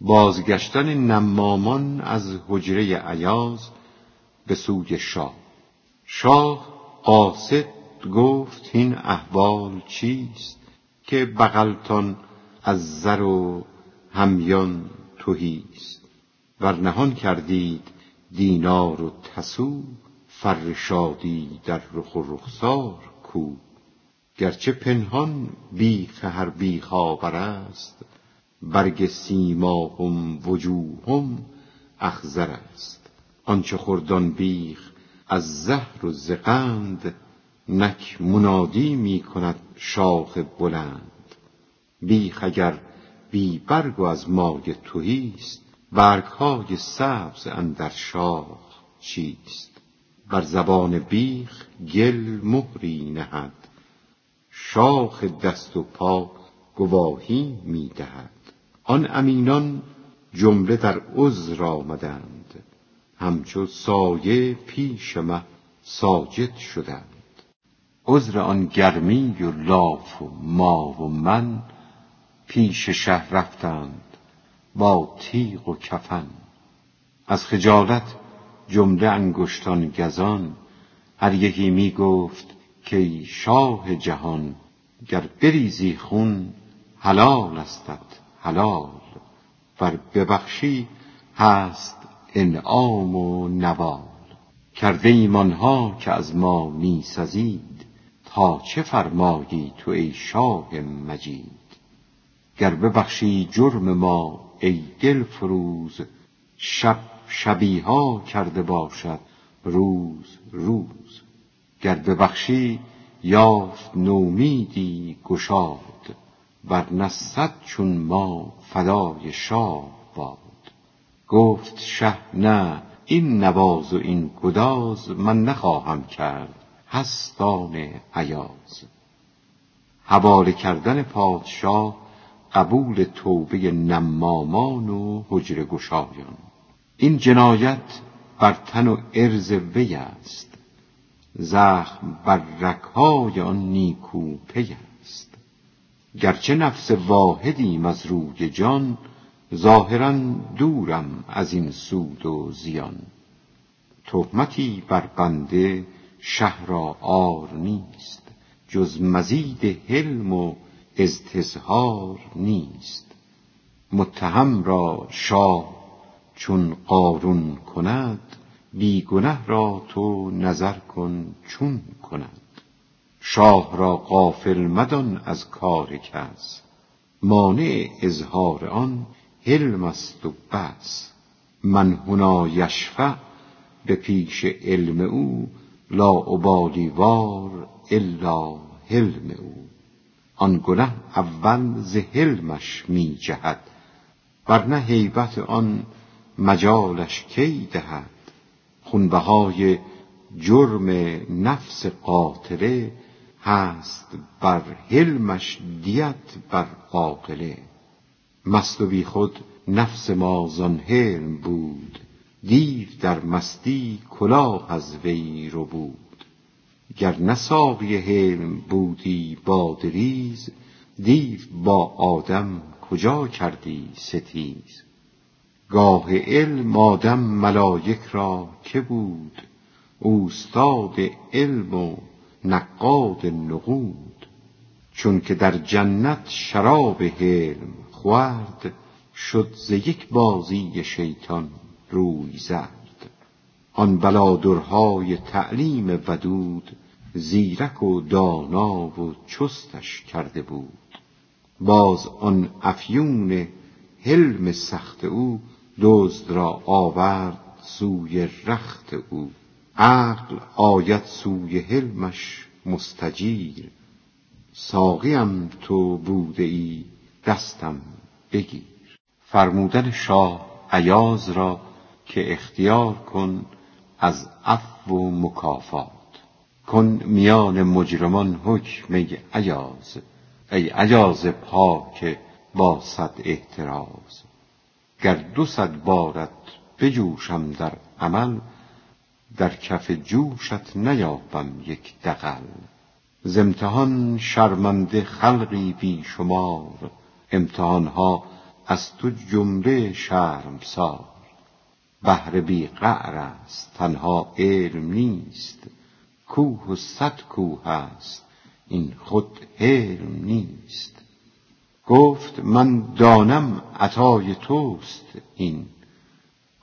بازگشتن نمامان از حجره عیاز به سوی شاه. شاه قاصد گفت این احوال چیست که بغلتان از زر و همیان تهیست؟ ور نهان کردید دینار و تسو فرشادی در رخ و رخسار کو. گرچه پنهان بیخ هر بیخ است برگ سیماهم وجوهم اخضر است. آنچه خورد بیخ از زهر و ز قند نک منادی می کند شاخ بلند. بیخ اگر بی برگ و از مایه تهیست برگهای سبز اندر شاخ چیست؟ بر زبان بیخ گل مهری نهد شاخ دست و پا گواهی می دهد. آن امینان جمله در عذر آمدند. همچو سایه پیش مه ساجد شدند. عذر آن گرمی و لاف و ما و من پیش شه رفتند با تیغ و کفن. از خجالت جمله انگشتان گزان هر یکی می گفت کای شاه جهان گر بریزی خون حلال استت. حلال. ور ببخشی هست انعام و نوال. کرده ایم آنها که از ما می سزید. تا چه فرمایی تو ای شاه مجید؟ گر ببخشی جرم ما ای دلفروز شب شبیها کرده باشد روز روز. گر ببخشی یافت نومیدی گشاد. ورنه صد چون ما فدای شاه باد. گفت شه نه این نواز و این گداز من نخواهم کرد هست آن ایاز. حواله کردن پادشاه قبول توبه نمامان و حجره گشایان. این جنایت بر تن و عرض وی است. زخم بر رگهای آن نیکو پی گرچه نفس واحدیم از روی جان ظاهرا دورم از این سود و زیان. تهمتی بر بنده شه را عار نیست جز مزید حلم و استظهار نیست. متهم را شاه چون قارون کند بی گنه را تو نظر کن چون کند. شاه را غافل مدان از کار کس. مانع اظهار آن حلم است و بس. من هنا یشفع به پیش علم او لا ابالی وار الا حلم او. آن گنه اول ز حلمش می جهد ورنه هیبت آن مجالش کی دهد. خونبهای جرم نفس قاتله هست بر حلمش دیت بر عاقله. مست و بیخود نفس ما زان حلم بود. دیو در مستی کلاه از وی ربود. گر نه ساقی حلم بودی باده ریز دیو با آدم کجا کردی ستیز؟ گاه علم آدم ملایک را که بود؟ اوستاد علم و نقاد نقود چونک در جنت شراب حلم خورد شد ز یک بازی شیطان روی زرد. آن بلادرهای تعلیم ودود زیرک و دانا و چستش کرده بود. باز آن افیون حلم سخت او دزد را آورد سوی رخت او. عقل آید سوی حلمش مستجیر ساقیم تو بوده ای دستم بگیر. فرمودن شاه ایاز را که اختیار کن از عفو و مکافات. کن میان مجرمان حکم ای ایاز. ای ایاز پاک با صد احتراز. گر دو صد بارت بجوشم در عمل در کف جوشت نیابم یک دغل. ز امتحان شرمنده خلقی بی شمار امتحانها از تو جمله شرمسار. بهر بی قعر است تنها علم نیست کوه و صد کوه است این خود حلم نیست. گفت من دانم عطای توست این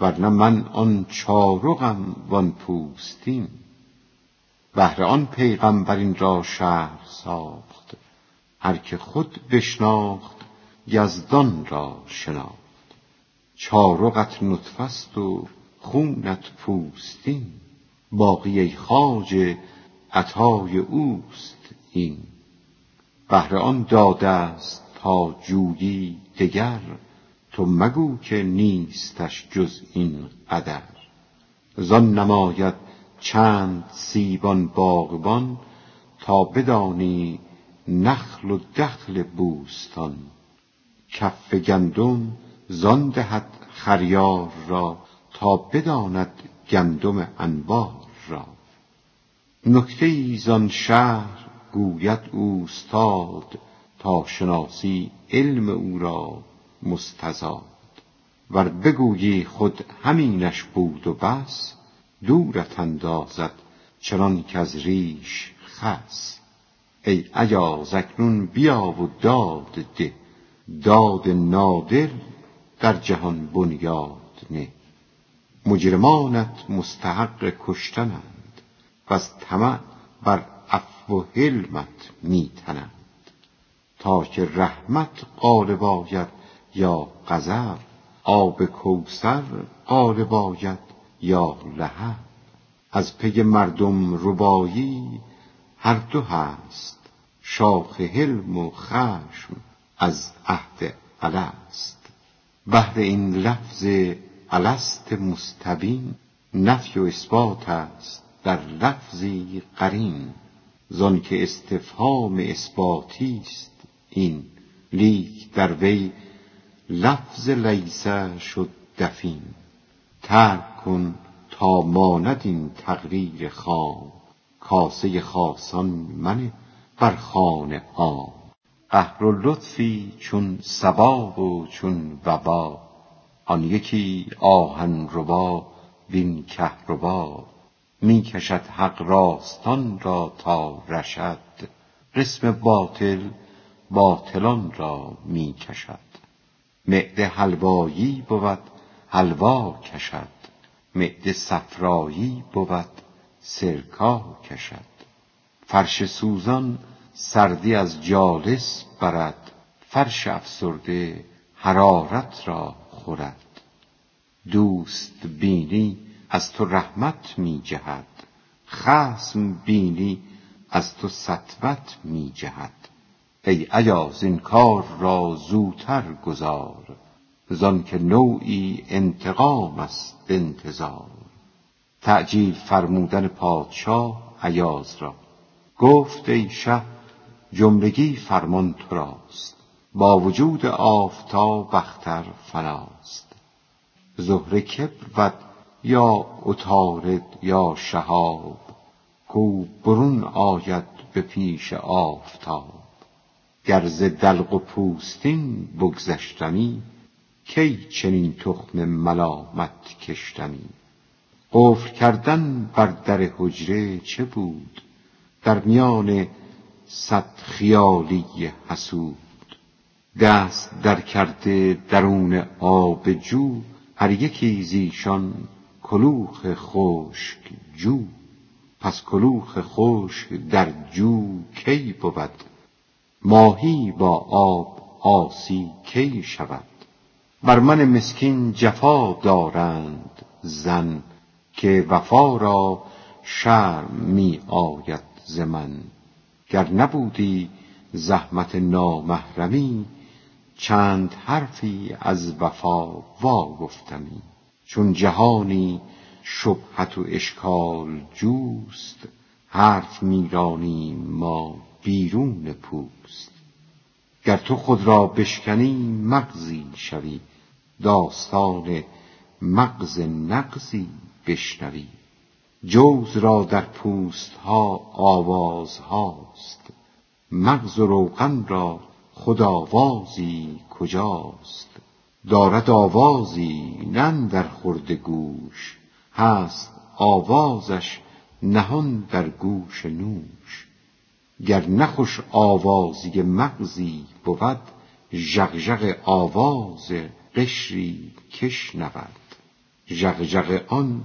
ورنه من آن چارقم وان پوستین. بهر آن پیغمبر این را شهر ساخت. هر که خود بشناخت یزدان را شناخت. چارقت نطفه است و خونت پوستین. باقی خواجه عطای اوست این. بهر آن داده است تا جویی دگر. تو مگو که نیستش جز این قدر. زان نماید چند سیبان باغبان تا بدانی نخل و دخل بوستان. کف گندم زان دهد خریار را تا بداند گندم انبار را. نکته ای زان شهر گوید اوستاد تا شناسی علم او را. مستزاد ور بگویی خود همینش بود و بس دورت اندازد چنان کز ریش خس. ای ایاز اکنون بیا و داد ده داد نادر در جهان بنیاد نه. مجرمانت مستحق کشتنند وز طمع بر عفو و حلمت می تنند. تا که رحمت غالب آید یا غضب آب کوثر غالب آید یا لهب از پی مردم ربایی هر دو هست شاخ حلم و خشم از عهد الست. بهر این لفظ الست مستبین نفی و اثبات است در لفظی قرین. زان که استفهام اثباتی است این لیک در وی لفظ لیس شد دفین. ترک کن تا ماند این تقریر خام کاسه خاصان منه بر خوان عام قهر و لطفی چون صبا و چون وبا. آن یکی آهن ربا وین کهربا می کشد حق راستان را تا رشد. قسم باطل باطلان را می کشد. معده حلوایی بود حلوا کشد. معده صفرایی بود سرکا کشد. فرش سوزان سردی از جالس برد فرش افسرده حرارت را خورد. دوست بینی از تو رحمت می جهد خصم بینی از تو سطوت می جهد ای ایاز این کار را زوتر گذار زان که نوعی انتقام است بانتظار تعجیل فرمودن پادشاه ایاز را. گفت ای شه جملگی فرمان تو راست با وجود آفتاب اختر فناست زهره که بود یا عطارد یا شهاب کو برون آید به پیش آفتاب. گر ز دلق و پوستین بگذشتمی کی چنین تخم ملامت کشتمی؟ قفل کردن بر در حجره چه بود؟ در میان صد خیالی حسود. دست در کرده درون آب جو هر یکی زیشان کلوخ خشک جو. پس کلوخ خشک در جو کی بود؟ ماهی با آب عاصی کی شود. بر من مسکین جفا دارند ظن که وفا را شرم می آید ز من. گر نبودی زحمت نامحرمی چند حرفی از وفا وا گفتمی چون جهانی شبهت و اشکال جوست حرف می رانیم ما بیرون پوست. گر تو خود را بشکنی مغزی شوی داستان مغز نغزی بشنوی. جوز را در پوست ها آوازهاست مغز و روغن را خود آوازی کجاست؟ دارد آوازی نن در خورد گوش هست آوازش نهان در گوش نوش. گر نخوش آوازی مغزی بود ژغژغ آواز قشری کش نود ژغژغ آن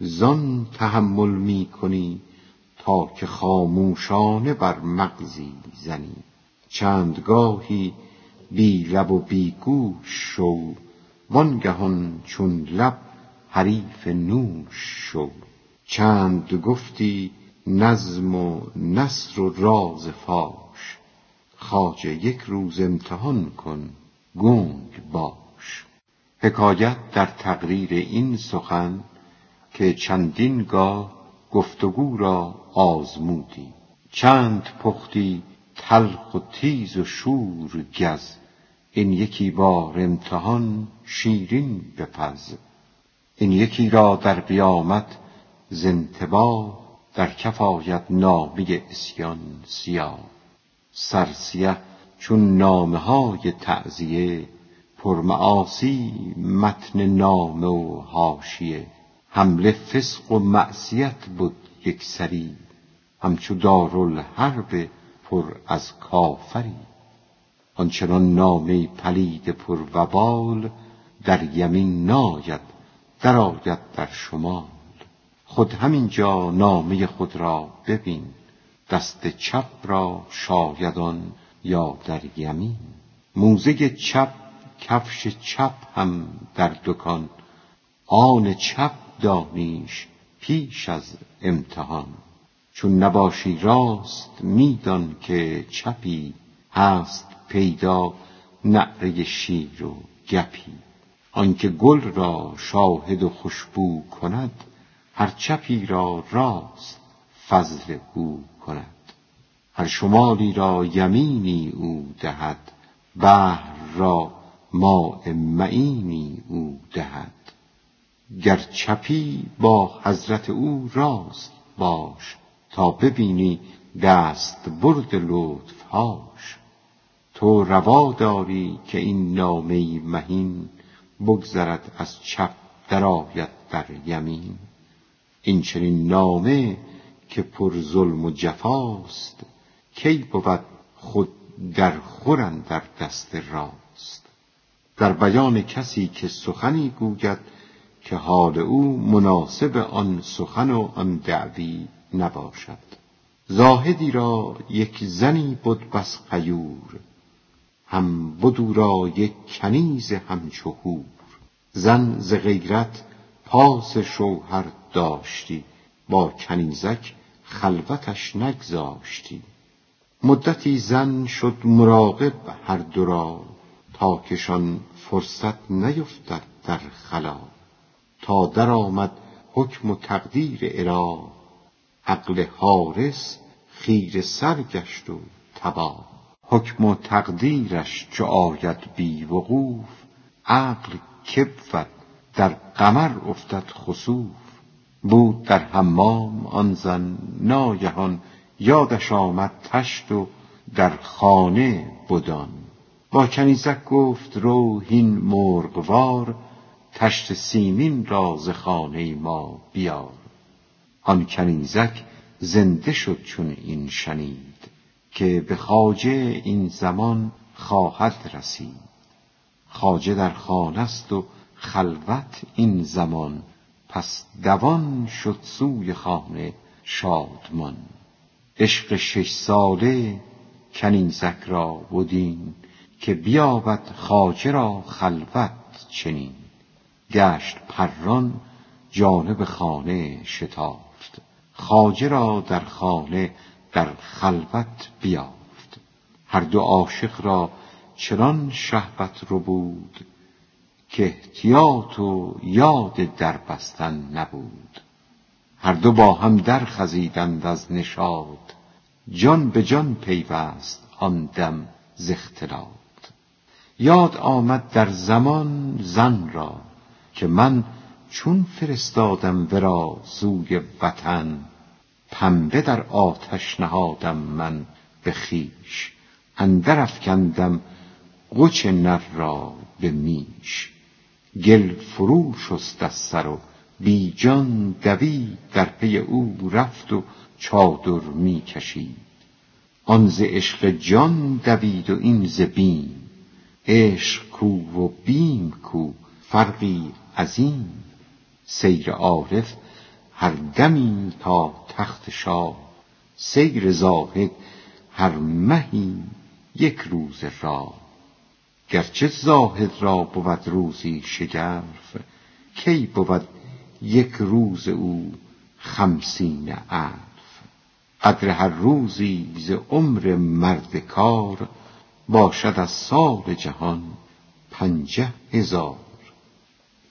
زان تحمل می کنی تا که خاموشانه بر مغزی زنی. چندگاهی بی لب و بی گوش شو وانگهان چون لب حریف نوش شو. چند گفتی نظم و نثر و راز فاش. خواجه یک روز امتحان کن گنگ باش. حکایت در تقریر این سخن که چندین گاه گفتگو را آزمودی. چند پختی تلخ و تیز و شور گز. این یکی بار امتحان شیرین بپز. این یکی را در قیامت ز انتباه در کف آید نامه عصیان سیاه. سرسیه چون نامه های تعزیه پرمعاصی متن نامه و حاشیه. حمله فسق و معصیت بد یکسری همچو دارالحرب پر از کافری. آنچنان نامه پلید پر وبال در یمین ناید درآید در شمال. خود همینجا نامه خود را ببین. دست چپ را شاید آن یا در یمین. موزه چپ کفش چپ هم در دکان. آن چپ دانیش پیش از امتحان. چون نباشی راست می دان که چپی هست پیدا نعره شیر و گپی. آنکه گل را شاهد و خوشبو کند هر چپی را راست فضل بو کند. هر شمالی را یمینی او دهد بحر را ماء معینی او دهد. گر چپی با حضرت او راست باش تا ببینی دست برد لطفهاش تو روا داری که این نامه مهین بگذرد از چپ درآید در یمین. این چنین نامه که پر ظلم و جفاست کی بود خود در خور در دست راست؟ در بیان کسی که سخنی گوید که حال او مناسب آن سخن و آن دعوی نباشد. زاهدی را یک زنی بد بس غیور هم بد او را یک کنیز همچو حور. زن ز غیرت پاس شوهر داشتی با کنیزک خلوتش نگذاشتی. مدتی زن شد مراقب هر دو را تا کشان فرصت نیفتد در خلا. تا درآمد حکم و تقدیر اله عقل حارس خیره سر گشت و تباه حکم و تقدیرش چو آید بی وقوف عقل بود در قمر افتد خسوف بود در حمام آن زن ناگهان یادش آمد تشت و در خانه بدان. با کنیزک گفت رو هین مرغوار تشت سیمین را ز خانه ما بیار. آن کنیزک زنده شد چون این شنید که به خواجه این زمان خواهد رسید. خواجه در خانه است و خلوت این زمان پس دوان شد سوی خانه شادمان. عشق شش ساله کنیزک را بدین که بیابد خواجه را خلوت چنین. گشت پران جانب خانه شتافت خواجه را در خانه در خلوت بیافت. هر دو عاشق را چنان شهوت ربود که احتیاط و یاد در بستن نبود. هر دو با هم در خزیدند از نشاط. جان به جان پیوست آن دم ز یاد آمد در زمان زن را که من چون فرستادم ورا سوی وطن پنبه در آتش نهادم من به خویش اندر افکندم قچ نر را به میش. گل فرو شست از سر و بی جان دوید در پی او رفت و چادر می کشید. آن ز عشق جان دوید و این ز بیم. عشق کو و بیم کو فرقی عظیم. سیر عارف هر دمی تا تخت شاه. سیر زاهد هر مهی یک روز راه. گرچه زاهد را بود روزی شگرف کی بود یک روز او خمسین الف؟ قدر هر روزی ز عمر مرد کار باشد از سال جهان پنجه هزار.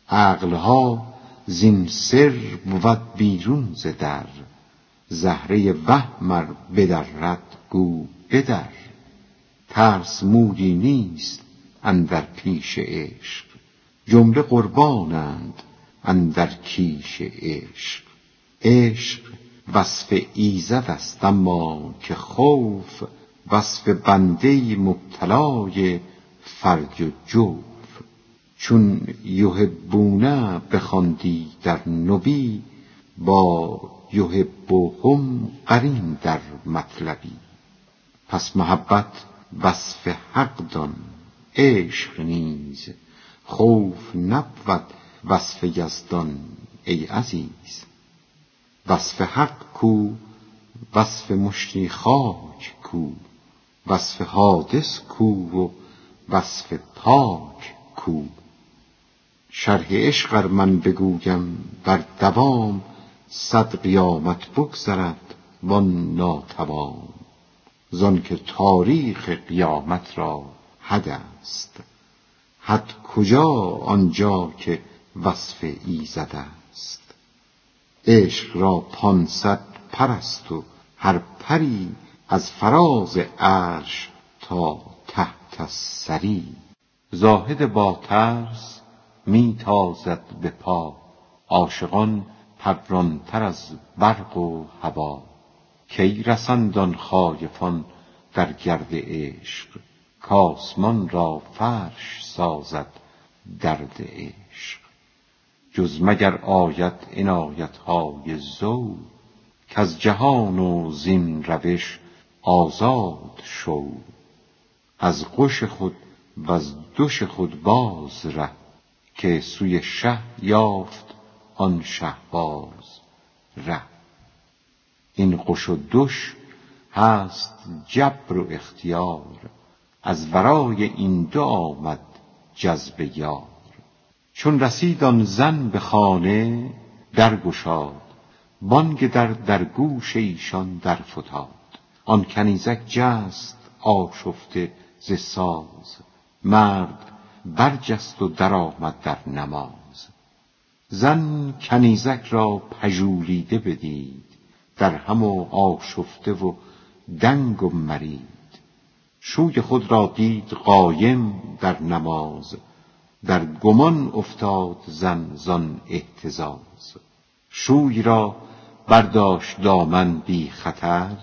عقلها زین سر بود بیرون ز در زهره وهم ار بدرد گو بدر ترس مویی نیست اندر پیش عشق. جمله قربانند اندر کیش عشق. عشق وصف ایزد است اما که خوف وصف بنده مبتلای فرج و جوف. چون یحبونه بخواندی در نبی با یحبهم قرین در مطلبی. پس محبت وصف حق دان. عشق نیز. خوف نبود وصف یزدان ای عزیز. وصف حق کو وصف مشتی خاک کو. وصف حادث کو و وصف پاک کو. شرح عشق ار من بگویم بر دوام صد قیامت بگذرد وان ناتوام. زانکه تاریخ قیامت را حد است. حد کجا آنجا که وصف ایزد است؟ عشق را پانصد پر است و هر پری از فراز عرش تا تحت الثری زاهد با ترس می تازد به پا. عاشقان پرانتر از برق و هوا. کی رسند آن خایفان در گرد عشق؟ کآسمان را فرش سازد درد عشق. جز مگر آید های ذو کز جهان و زین روش آزاد شو؟ از غش خود وز دش خود باز ره که سوی شه یافت آن شهباز ره. این غش و دش هست جبر و اختیار. از ورای این دو آمد جذب یار. چون رسید آن زن به خانه در گشاد بانگ در در گوش ایشان در فتاد آن کنیزک جست آشفته ز ساز. مرد برجست و درآمد در نماز. زن کنیزک را پژولیده بدید. در هم و آشفته و دنگ و مرید. شوی خود را دید قایم در نماز در گمان افتاد زن زان اهتزاز. شوی را برداشت دامن بی خطر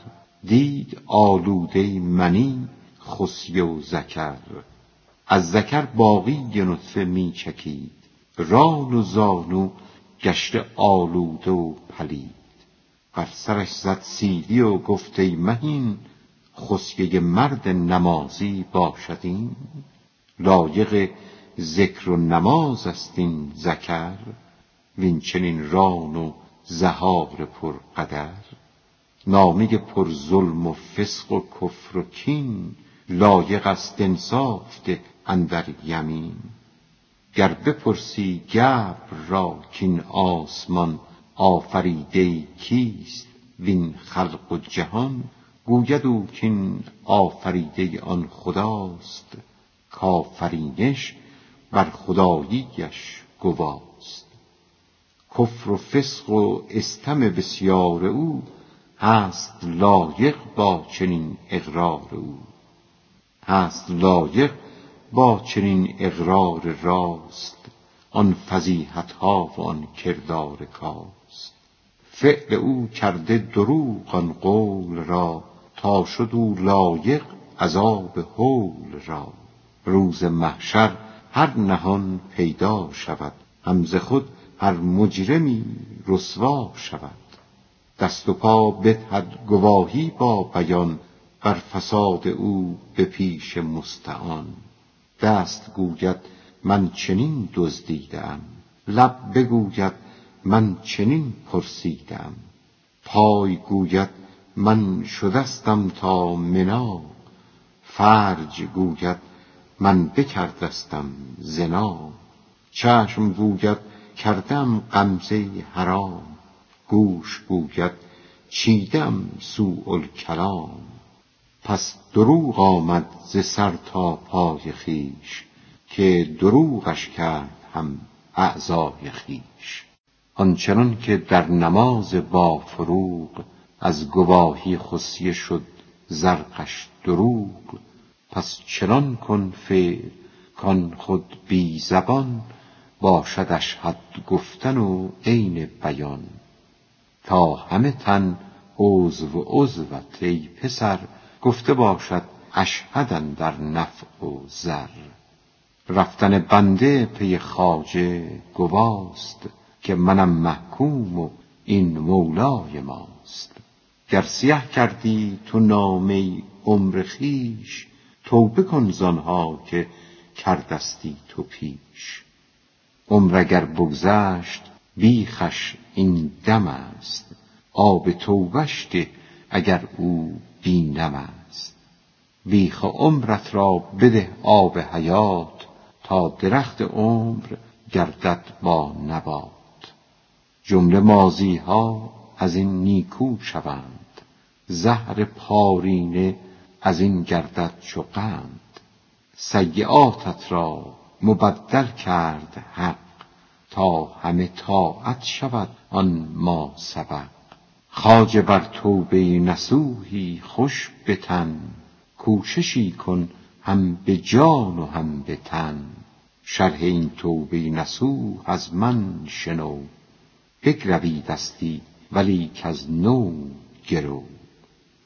دید آلوده منی خصیه و ذکر از ذکر باقی نطفه می چکید ران و زانو گشته آلوده و پلید. بر سرش زد سیلی و گفت ای مهین خصیه مرد نمازی باشد این؟ لایق ذکر و نماز است این ذکر وین چنین ران و زهار پرقدر نامه پر ظلم و فسق و کفر و کین لایق است انصاف ده اندر یمین. گر بپرسی گبر را کین آسمان آفریده کیست وین خلق و جهان؟ گوید او کین آفریده آن خداست کآفرینش بر خداییش گواست. کفر و فسق و استم بسیار او هست لایق با چنین اقرار او. هست لایق با چنین اقرار راست آن فضیحت ها و آن کردار کاست. فعل او کرده دروغ آن قول را تا شد او لایق عذاب هول را. روز محشر هر نهان پیدا شود. همز خود هر مجرمی رسوا شود. دست و پا بدهد گواهی با بیان بر فساد او به پیش مستعان. دست گوید من چنین دزدیدم لب بگوید من چنین پرسیدم پای گوید من شدستم تا منا فرج گوید من بکردستم زنا. چشم گوید کردم غمزه حرام گوش گوید چیدم سوء الکلام. پس دروغ آمد ز سر تا پای خویش که دروغش کرد هم اعضای خویش. آنچنان که در نماز با فروغ از گواهی خصیه شد زرقش دروغ. پس چنان کن فعل کان خود بی زبان باشدش حد گفتن و عین بیان. تا همه تن عضو عضوت ای پسر گفته باشد اشهد در نفع و ضر رفتن بنده پی خواجه گواست که منم محکوم و این مولای ماست. گر سیه کردی تو نامه عمر خویش توبه کن زآنها که کردستی تو پیش. عمر اگر بگذشت بیخش این دم است آب توبه ده اگر او بی نم است. بیخ عمرت را بده آب حیات تا درخت عمر گردد با نبات. جمله ماضی ها از این نیکو شوند. زهر پارینه از این گردد چو قند سییاتت را مبدل کرد حق تا همه طاعت شود آن ما سبق خواجه بر توبه نصوحی خوش بتن کوششی کن هم به جان و هم به تن. شرح این توبه نصوح از من شنو بگرویدستی ولیک از نو گرو.